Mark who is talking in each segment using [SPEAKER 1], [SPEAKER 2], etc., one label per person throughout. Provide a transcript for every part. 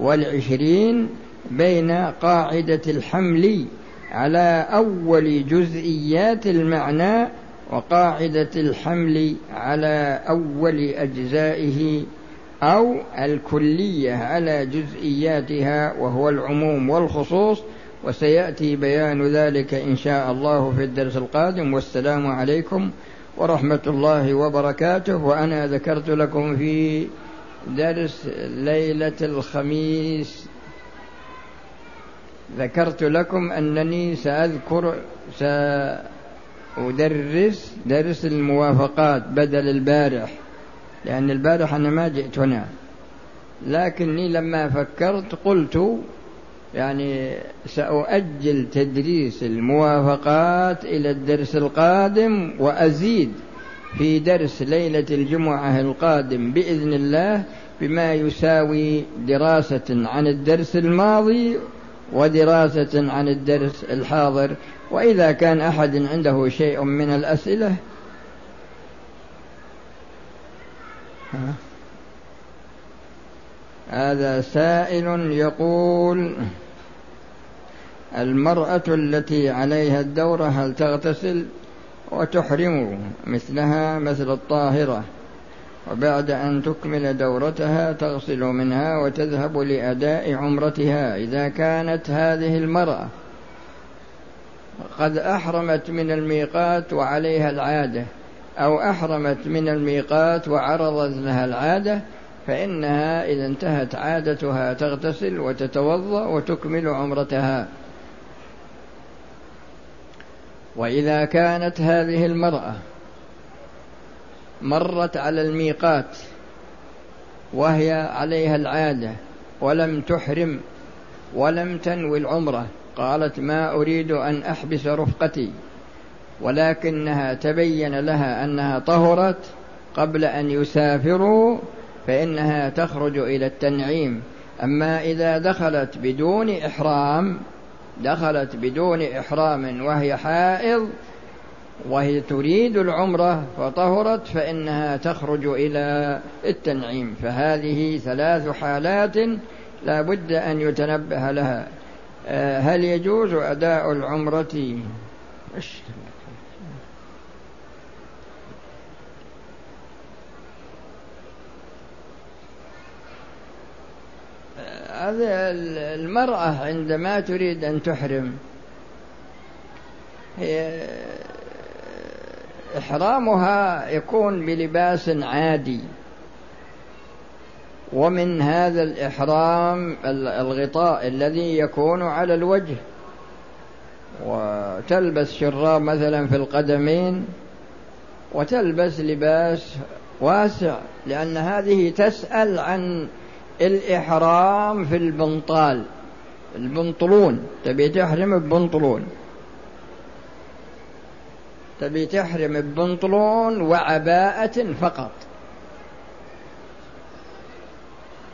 [SPEAKER 1] والعشرين بين قاعدة الحمل على أول جزئيات المعنى وقاعدة الحمل على أول أجزائه أو الكلية على جزئياتها وهو العموم والخصوص. وسيأتي بيان ذلك إن شاء الله في الدرس القادم. والسلام عليكم ورحمة الله وبركاته. وأنا ذكرت لكم في درس ليلة الخميس. ذكرت لكم أنني سأذكر سأدرس درس الموافقات بدل البارح لأن البارح أنا ما جئت هنا. لكني لما فكرت قلت يعني سأؤجل تدريس الموافقات إلى الدرس القادم وأزيد في درس ليلة الجمعة القادم بإذن الله. بما يساوي دراسة عن الدرس الماضي ودراسة عن الدرس الحاضر. وإذا كان أحد عنده شيء من الأسئلة هذا سائل يقول المرأة التي عليها الدورة هل تغتسل وتحرم مثلها مثل الطاهرة؟ وبعد أن تكمل دورتها تغسل منها وتذهب لأداء عمرتها إذا كانت هذه المرأة. قد أحرمت من الميقات وعليها العادة أو أحرمت من الميقات وعرضت لها العادة فإنها إذا انتهت عادتها تغتسل وتتوضأ وتكمل عمرتها. وإذا كانت هذه المرأة مرت على الميقات وهي عليها العادة ولم تحرم ولم تنوي العمرة. قالت ما أريد أن أحبس رفقتي. ولكنها تبين لها أنها طهرت قبل أن يسافروا فإنها تخرج إلى التنعيم. أما إذا دخلت بدون إحرام دخلت بدون إحرام وهي حائض وهي تريد العمرة فطهرت فإنها تخرج إلى التنعيم. فهذه ثلاث حالات لا بد أن يتنبه لها. آه، هل يجوز أداء العمرة؟ هذه المرأة عندما تريد أن تحرم هي إحرامها يكون بلباس عادي. ومن هذا الإحرام الغطاء الذي يكون على الوجه. وتلبس شراب مثلا في القدمين وتلبس لباس واسع لأن هذه تسأل عن الإحرام في البنطال البنطلون. تبي تحرم ببنطلون تبي تحرم ببنطلون وعباءة فقط.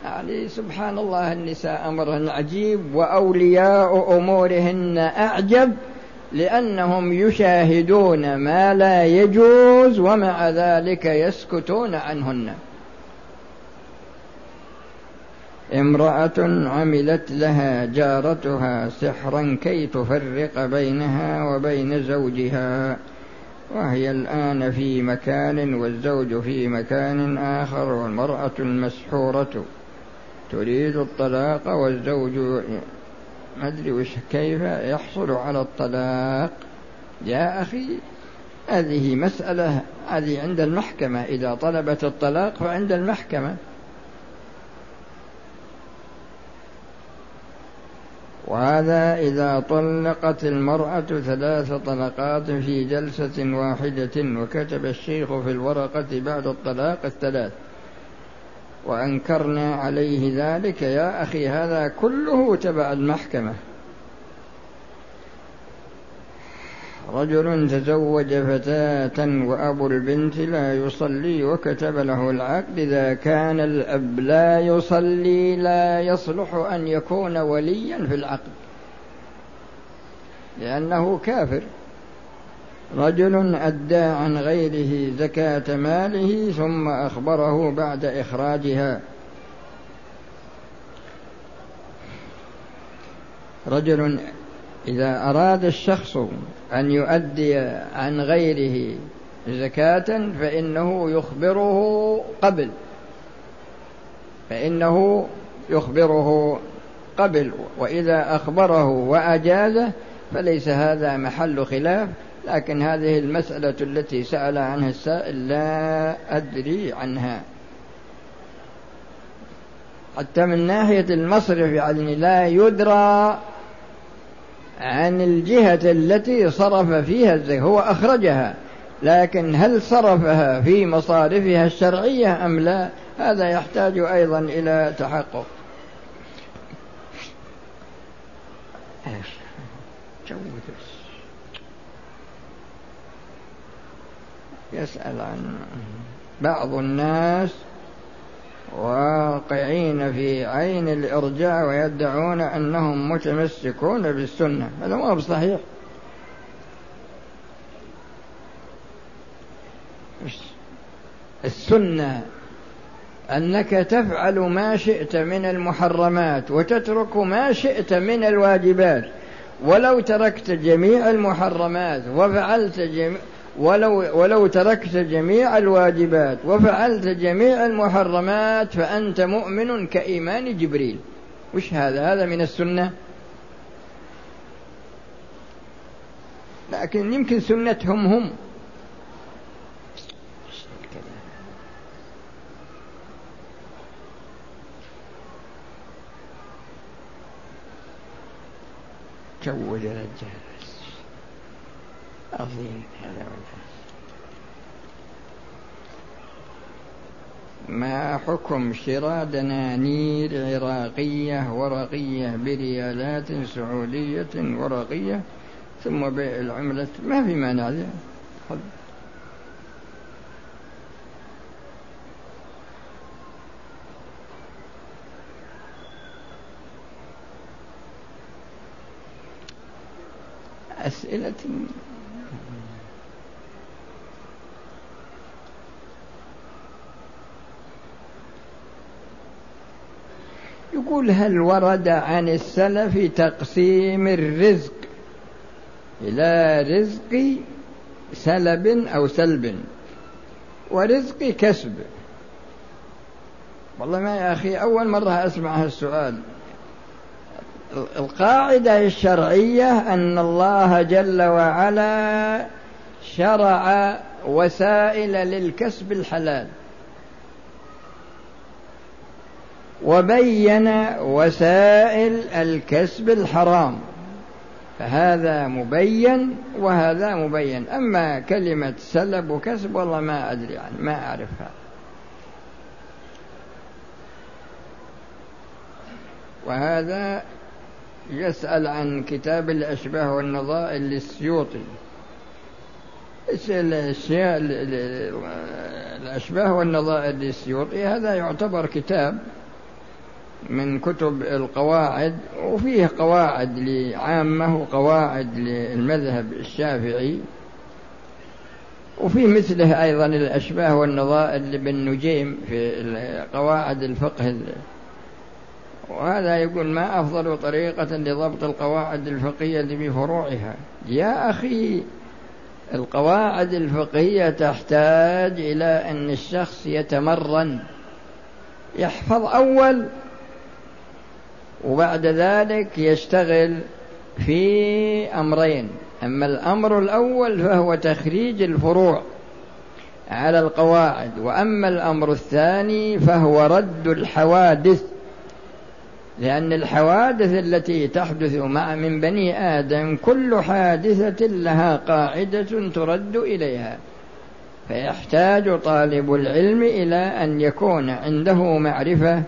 [SPEAKER 1] يعني سبحان الله النساء أمرهن عجيب وأولياء أمورهن أعجب لأنهم يشاهدون ما لا يجوز ومع ذلك يسكتون عنهن. امرأة عملت لها جارتها سحرا كي تفرق بينها وبين زوجها. وهي الآن في مكان والزوج في مكان آخر والمرأة المسحورة. تريد الطلاق والزوج ما أدري وش كيف يحصل على الطلاق. يا أخي هذه مسألة هذه عند المحكمة. إذا طلبت الطلاق فعند المحكمة. وهذا إذا طلقت المرأة ثلاث طلقات في جلسة واحدة وكتب الشيخ في الورقة بعد الطلاق الثلاث. وأنكرنا عليه ذلك. يا أخي هذا كله تبع المحكمة. رجل تزوج فتاة وأبو البنت لا يصلي وكتب له العقد. إذا كان الأب لا يصلي لا يصلح أن يكون وليا في العقد لأنه كافر. رجل أدى عن غيره زكاة ماله ثم أخبره بعد إخراجها. رجل إذا أراد الشخص أن يؤدي عن غيره زكاة فإنه يخبره قبل. فإنه يخبره قبل وإذا أخبره وأجازه فليس هذا محل خلاف لكن هذه المسألة التي سأل عنها السائل لا أدري عنها. حتى من ناحية المصرف يعني لا يدرى عن الجهة التي صرف فيها الزكاة هو أخرجها لكن هل صرفها في مصارفها الشرعية أم لا؟ هذا يحتاج أيضا إلى تحقق. يسأل عن بعض الناس واقعين في عين الإرجاع ويدعون أنهم متمسكون بالسنة. هذا ما هو صحيح السنة أنك تفعل ما شئت من المحرمات وتترك ما شئت من الواجبات. ولو تركت جميع المحرمات وفعلت جميع ولو ولو تركت جميع الواجبات وفعلت جميع المحرمات فأنت مؤمن كإيمان جبريل. وش هذا؟ هذا من السنة. لكن يمكن سنتهم هم. جود رجال عظيم. هذا ما حكم شراء دنانير عراقية ورقية بريالات سعودية ورقية ثم بيع العملة؟ ما في مانع. أسئلة يقول هل ورد عن السلف تقسيم الرزق إلى رزق سلب أو سلب ورزق كسب؟ والله ما يا أخي أول مرة أسمع هالسؤال. القاعدة الشرعية أن الله جل وعلا شرع وسائل للكسب الحلال. وبين وسائل الكسب الحرام. فهذا مبين وهذا مبين. أما كلمة سلب وكسب والله ما أدري عنه ما أعرفها. وهذا يسأل عن كتاب الأشباه والنظائر للسيوطي. الأشياء الأشباه والنظائر للسيوطي؟ هذا يعتبر كتاب من كتب القواعد وفيه قواعد لعامة وقواعد للمذهب الشافعي وفي مثله أيضا الأشباه والنظائر لابن نجيم في قواعد الفقه. وهذا يقول ما أفضل طريقة لضبط القواعد الفقهية بفروعها يا أخي القواعد الفقهية تحتاج إلى أن الشخص يتمرن يحفظ أول وبعد ذلك يشتغل في أمرين. أما الأمر الأول فهو تخريج الفروع على القواعد وأما الأمر الثاني فهو رد الحوادث. لأن الحوادث التي تحدث مع من بني آدم كل حادثة لها قاعدة ترد إليها. فيحتاج طالب العلم إلى أن يكون عنده معرفة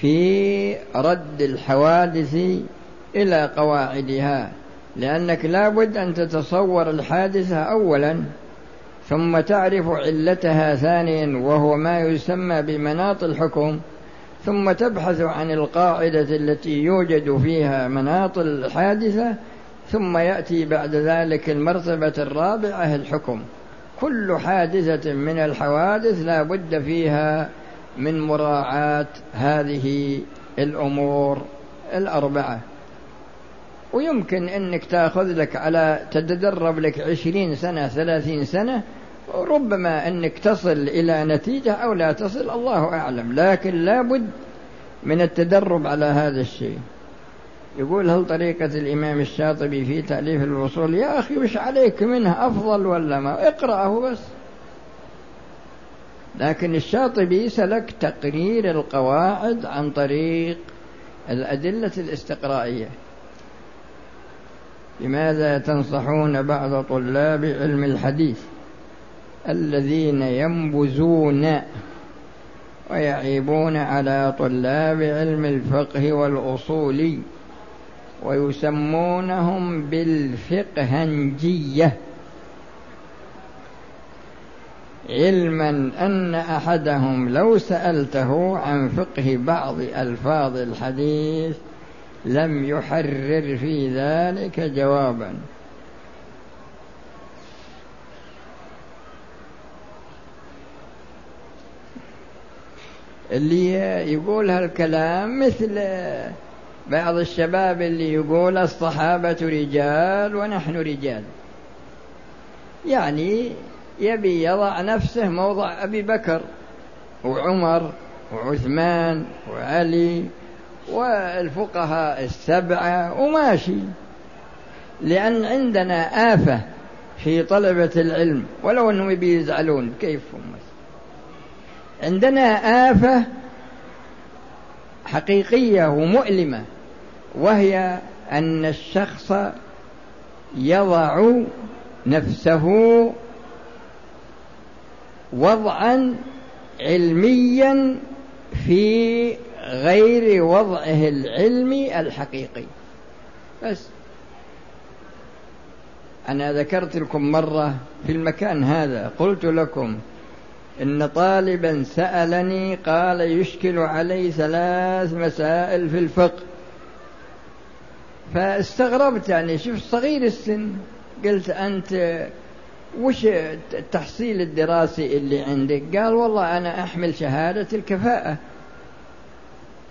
[SPEAKER 1] في رد الحوادث إلى قواعدها لأنك لابد أن تتصور الحادثة أولا ثم تعرف علتها ثانيا وهو ما يسمى بمناط الحكم ثم تبحث عن القاعدة التي يوجد فيها مناط الحادثة ثم يأتي بعد ذلك المرتبة الرابعة الحكم. كل حادثة من الحوادث لا بد فيها من مراعاة هذه الأمور الأربعة. ويمكن أنك تأخذ لك على تتدرب لك عشرين سنة ثلاثين سنة ربما أنك تصل إلى نتيجة أو لا تصل الله أعلم. لكن لابد من التدرب على هذا الشيء. يقول هل طريقة الإمام الشاطبي في تأليف الوصول؟ يا أخي وش عليك؟ منه أفضل ولا ما؟ اقرأه بس. لكن الشاطبي سلك تقرير القواعد عن طريق الأدلة الاستقرائية. لماذا تنصحون بعض طلاب علم الحديث الذين ينبذون ويعيبون على طلاب علم الفقه والأصول ويسمونهم بالفقهنجية؟ علما أن أحدهم لو سألته عن فقه بعض ألفاظ الحديث لم يحرر في ذلك جوابا. اللي يقول هالكلام مثل بعض الشباب اللي يقول الصحابة رجال ونحن رجال. يعني يبي يضع نفسه موضع أبي بكر وعمر وعثمان وعلي والفقهاء السبعة وماشي. لأن عندنا آفة في طلبة العلم ولو أنهم بيزعلون كيف هم؟ عندنا آفة حقيقية ومؤلمة وهي أن الشخص يضع نفسه وضعا علميا في غير وضعه العلمي الحقيقي. بس. أنا ذكرت لكم مرة في المكان هذا قلت لكم إن طالبا سألني قال يشكل علي ثلاث مسائل في الفقه. فاستغربت يعني شوف صغير السن قلت أنت وش التحصيل الدراسي اللي عندك؟ قال والله أنا أحمل شهادة الكفاءة.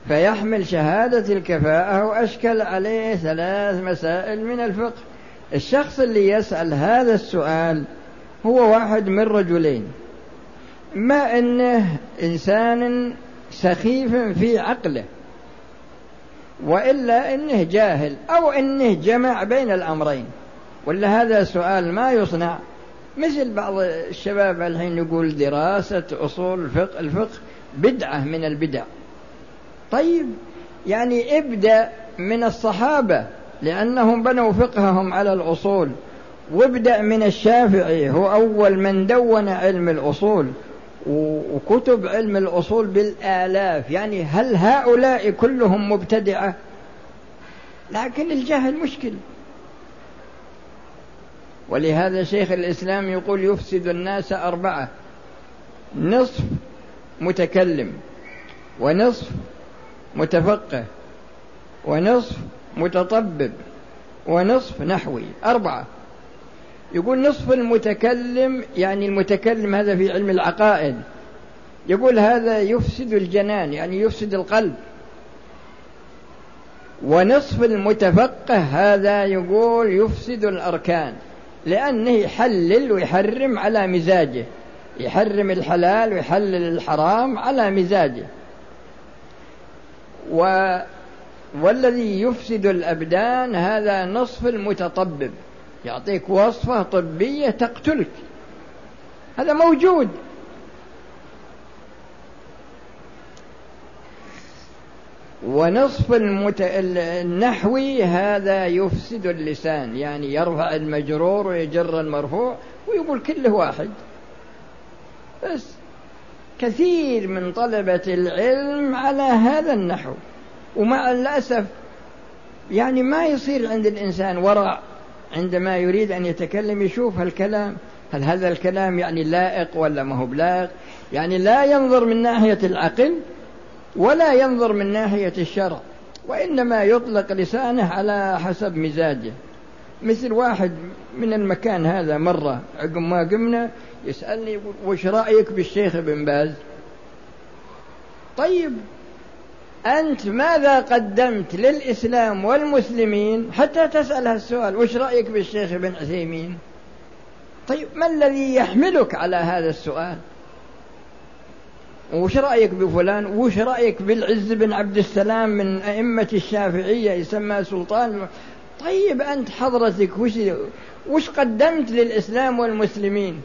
[SPEAKER 1] فيحمل شهادة الكفاءة وأشكل عليه ثلاث مسائل من الفقه. الشخص اللي يسأل هذا السؤال هو واحد من رجلين. ما انه إنسان سخيف في عقله وإلا إنه جاهل أو إنه جمع بين الأمرين. ولا هذا سؤال ما يصنع. مثل بعض الشباب الحين يقول دراسة أصول الفقه الفقه بدعة من البدع. طيب يعني ابدأ من الصحابة لأنهم بنوا فقههم على الأصول. وابدأ من الشافعي هو أول من دون علم الأصول. وكتب علم الأصول بالآلاف. يعني هل هؤلاء كلهم مبتدعة؟ لكن الجهل مشكل. ولهذا شيخ الإسلام يقول يفسد الناس أربعة نصف متكلم ونصف متفقه ونصف متطبب ونصف نحوي أربعة. يقول نصف المتكلم يعني المتكلم هذا في علم العقائد. يقول هذا يفسد الجنان يعني يفسد القلب. ونصف المتفقه هذا يقول يفسد الأركان. لأنه يحلل ويحرم على مزاجه. يحرم الحلال ويحلل الحرام على مزاجه. و والذي يفسد الأبدان هذا نصف المتطبب. يعطيك وصفة طبية تقتلك. هذا موجود. ونصف المت... النحوي هذا يفسد اللسان يعني يرفع المجرور ويجر المرفوع ويقول كله واحد. بس كثير من طلبة العلم على هذا النحو. ومع الأسف يعني ما يصير عند الإنسان ورع عندما يريد أن يتكلم يشوف هالكلام. هل هذا الكلام يعني لائق ولا ما هو بلائق؟ يعني لا ينظر من ناحية العقل ولا ينظر من ناحية الشرع وإنما يطلق لسانه على حسب مزاجه. مثل واحد من المكان هذا مرة عقب ما قمنا يسألني وش رأيك بالشيخ ابن باز؟ طيب أنت ماذا قدمت للإسلام والمسلمين حتى تسأل هالسؤال؟ وش رأيك بالشيخ ابن عثيمين؟ طيب ما الذي يحملك على هذا السؤال؟ وش رأيك بفلان؟ وش رأيك بالعز بن عبد السلام من أئمة الشافعية يسمى سلطان؟ طيب أنت حضرتك وش, وش قدمت للإسلام والمسلمين؟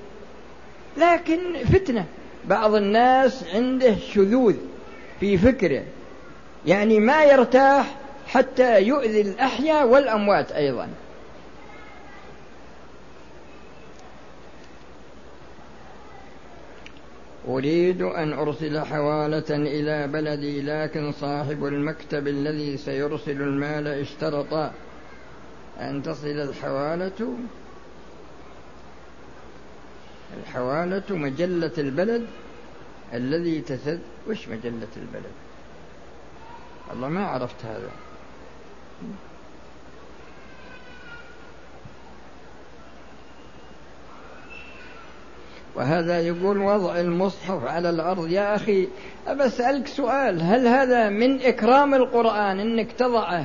[SPEAKER 1] لكن فتنة. بعض الناس عنده شذوذ في فكره. يعني ما يرتاح حتى يؤذي الأحياء والأموات أيضا. أريد أن أرسل حوالة إلى بلدي لكن صاحب المكتب الذي سيرسل المال اشترط أن تصل الحوالة. الحوالة مجلة البلد الذي تسد. وش مجلة البلد؟ والله ما عرفت هذا. وهذا يقول وضع المصحف على الأرض. يا أخي أسألك سؤال هل هذا من إكرام القرآن أنك تضعه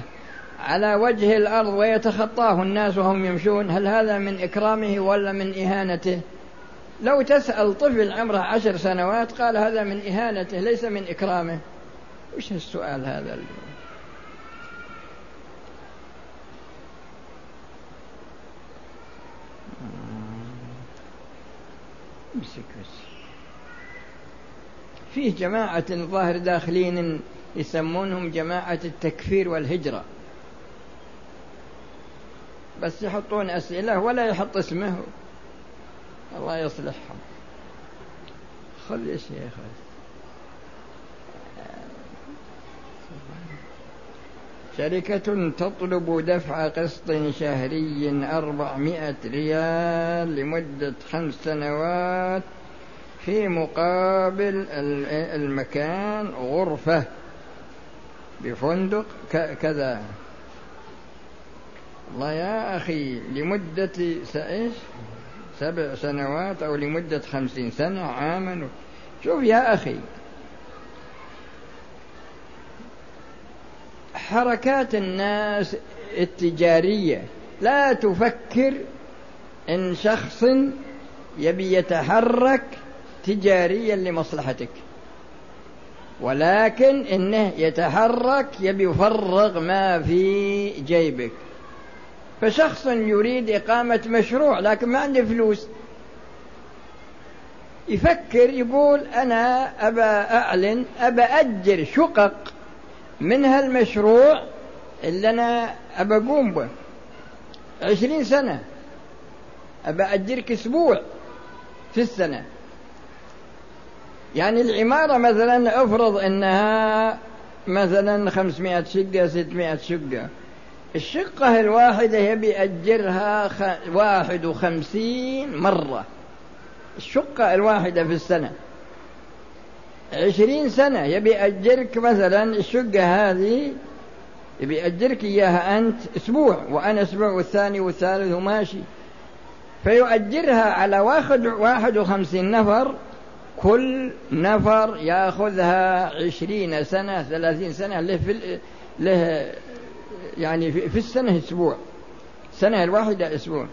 [SPEAKER 1] على وجه الأرض ويتخطاه الناس وهم يمشون؟ هل هذا من إكرامه ولا من إهانته؟ لو تسأل طفل عمره عشر سنوات قال هذا من إهانته ليس من إكرامه. وش السؤال هذا اللي أمسك بس فيه جماعة الظاهر داخلين يسمونهم جماعة التكفير والهجرة. بس يحطون أسئلة ولا يحط اسمه. الله يصلحهم. خل يا شيخ. شركة تطلب دفع قسط شهري أربعمائة ريال لمدة خمس سنوات في مقابل المكان غرفة بفندق كذا. الله يا أخي لمدة إيش؟ سبع سنوات أو لمدة خمسين سنة عاما. شوف يا أخي حركات الناس التجارية. لا تفكر إن شخص يبي يتحرك تجاريا لمصلحتك. ولكن إنه يتحرك يبي يفرغ ما في جيبك. فشخص يريد إقامة مشروع لكن ما عنده فلوس يفكر يقول أنا أبى أعلن أبى أجر شقق من هالمشروع اللي أنا أبى أقوم به. عشرين سنة. أبى أجرك أسبوع في السنة. يعني العمارة مثلا أفرض إنها مثلا خمسمائة شقة ستمائة شقة. الشقة الواحدة يبي يأجرها واحد وخمسين مرة. الشقة الواحدة في السنة. عشرين سنة يبي يأجرك مثلا الشقة هذه يبي يأجرك إياها أنت أسبوع وأنا أسبوع والثاني والثالث وماشي. فيؤجرها على واحد, واحد وخمسين نفر كل نفر يأخذها عشرين سنة ثلاثين سنة له في له يعني في السنة أسبوع. السنة الواحدة أسبوع.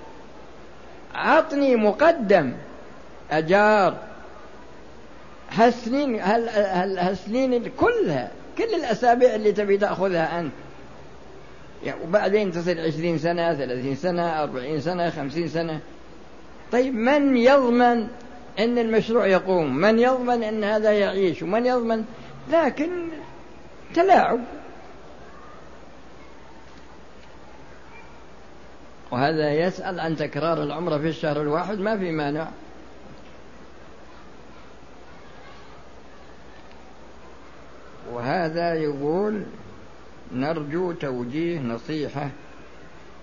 [SPEAKER 1] عطني مقدم أجار. هالسنين هالسنين كلها كل الأسابيع اللي تبي تأخذها أنت. يعني وبعدين تصل عشرين سنة ثلاثين سنة أربعين سنة خمسين سنة. طيب من يضمن أن المشروع يقوم؟ من يضمن أن هذا يعيش؟ ومن يضمن؟ لكن تلاعب. وهذا يسأل عن تكرار العمرة في الشهر الواحد ما في مانع. وهذا يقول نرجو توجيه نصيحة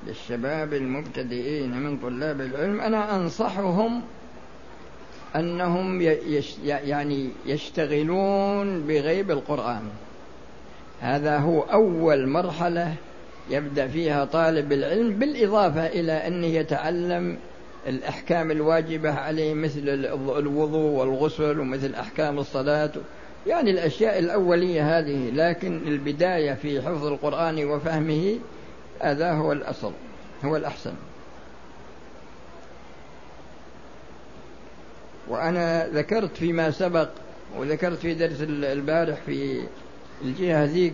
[SPEAKER 1] للشباب المبتدئين من طلاب العلم. أنا أنصحهم أنهم يعني يشتغلون بغيب القرآن. هذا هو أول مرحلة يبدأ فيها طالب العلم بالإضافة إلى أنه يتعلم الأحكام الواجبة عليه مثل الوضوء والغسل ومثل أحكام الصلاة يعني الأشياء الأولية هذه لكن البداية في حفظ القرآن وفهمه هذا هو الأصل هو الأحسن. وأنا ذكرت فيما سبق وذكرت في درس البارح في الجهة ذيك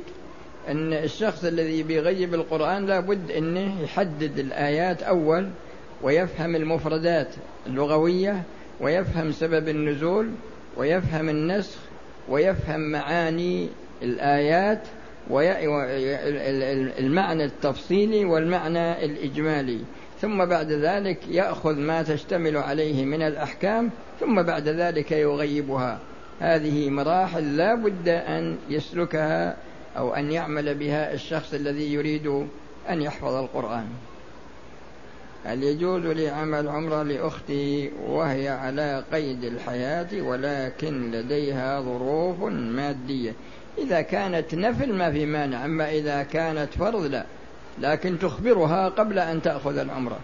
[SPEAKER 1] أن الشخص الذي بيغيب القرآن لابد أنه يحدد الآيات أول ويفهم المفردات اللغوية ويفهم سبب النزول ويفهم النسخ ويفهم معاني الآيات المعنى التفصيلي والمعنى الإجمالي. ثم بعد ذلك يأخذ ما تشتمل عليه من الأحكام ثم بعد ذلك يغيبها. هذه مراحل لا بد أن يسلكها أو أن يعمل بها الشخص الذي يريد أن يحفظ القرآن. هل يجوز لي عمل عمرة لأختي وهي على قيد الحياة ولكن لديها ظروف مادية؟ إذا كانت نفل ما في مانع أما إذا كانت فرض لا. لكن تخبرها قبل أن تأخذ العمرة.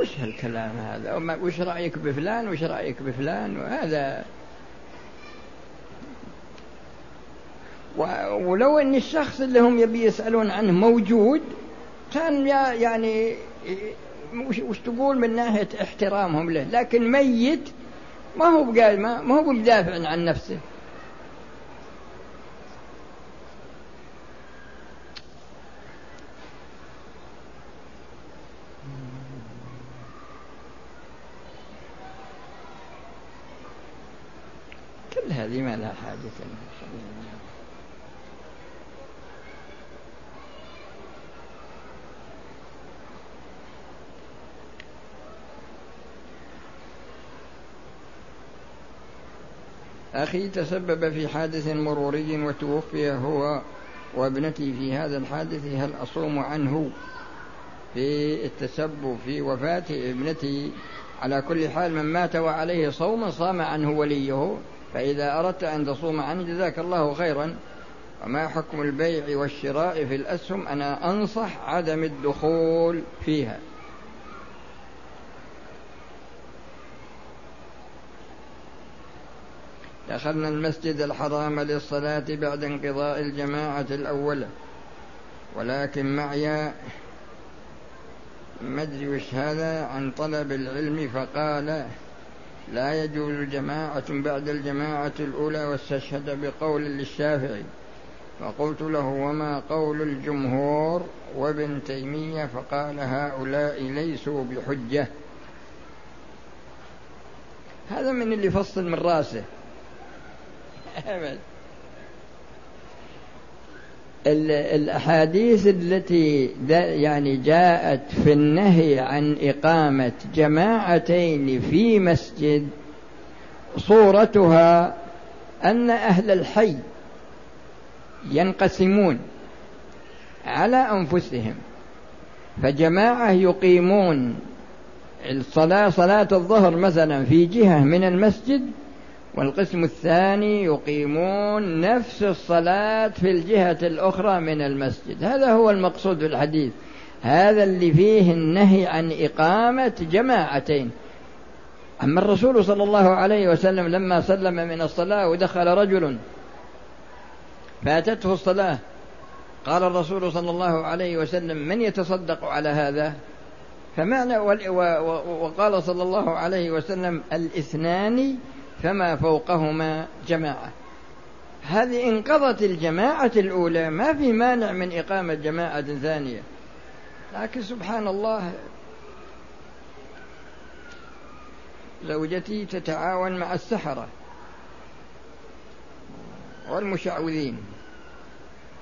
[SPEAKER 1] وش هالكلام هذا؟ وش رأيك بفلان؟ وش رأيك بفلان؟ وهذا ولو أن الشخص اللي هم يبي يسألون عنه موجود كان يعني وش تقول من ناحية احترامهم له؟ لكن ميت ما هو بقال ما, هو بدافع عن نفسه. كل هذه ما لها حاجة. أخي تسبب في حادث مروري وتوفي هو وابنتي في هذا الحادث هل أصوم عنه؟ في التسبب في وفاة ابنتي. على كل حال من مات وعليه صوم صام عنه وليه. فإذا أردت أن تصوم عنه جزاك الله خيرا. وما حكم البيع والشراء في الأسهم؟ أنا أنصح عدم الدخول فيها. دخلنا المسجد الحرام للصلاة بعد انقضاء الجماعة الأولى ولكن معي ما أدري وش هذا عن طلب العلم فقال لا يجوز جماعة بعد الجماعة الأولى واستشهد بقول للشافعي. فقلت له وما قول الجمهور وابن تيمية؟ فقال هؤلاء ليسوا بحجة. هذا من اللي فصل من راسه. أبد. الأحاديث التي يعني جاءت في النهي عن إقامة جماعتين في مسجد صورتها أن أهل الحي ينقسمون على أنفسهم فجماعة يقيمون الصلاة صلاة الظهر مثلا في جهة من المسجد والقسم الثاني يقيمون نفس الصلاة في الجهة الأخرى من المسجد. هذا هو المقصود في الحديث. هذا اللي فيه النهي عن إقامة جماعتين. أما الرسول صلى الله عليه وسلم لما سلم من الصلاة ودخل رجل فاتته الصلاة قال الرسول صلى الله عليه وسلم من يتصدق على هذا؟ فمعنى وقال صلى الله عليه وسلم الاثنان فما فوقهما جماعة. هذه انقضت الجماعة الأولى ما في مانع من إقامة جماعة ثانية. لكن سبحان الله زوجتي تتعاون مع السحرة والمشعوذين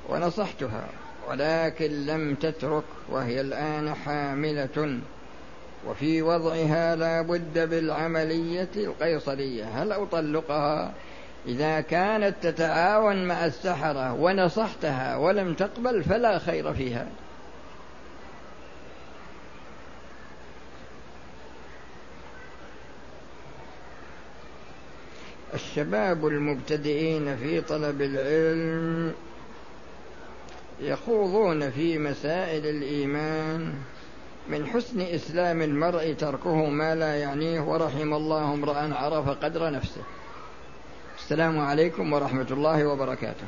[SPEAKER 1] ونصحتها ولكن لم تترك وهي الآن حاملة. وفي وضعها لا بد بالعملية القيصرية. هل أطلقها؟ إذا كانت تتعاون مع السحرة ونصحتها ولم تقبل فلا خير فيها. الشباب المبتدئين في طلب العلم يخوضون في مسائل الإيمان. من حسن إسلام المرء تركه ما لا يعنيه ورحم الله امرأ عرف قدر نفسه. السلام عليكم ورحمة الله وبركاته.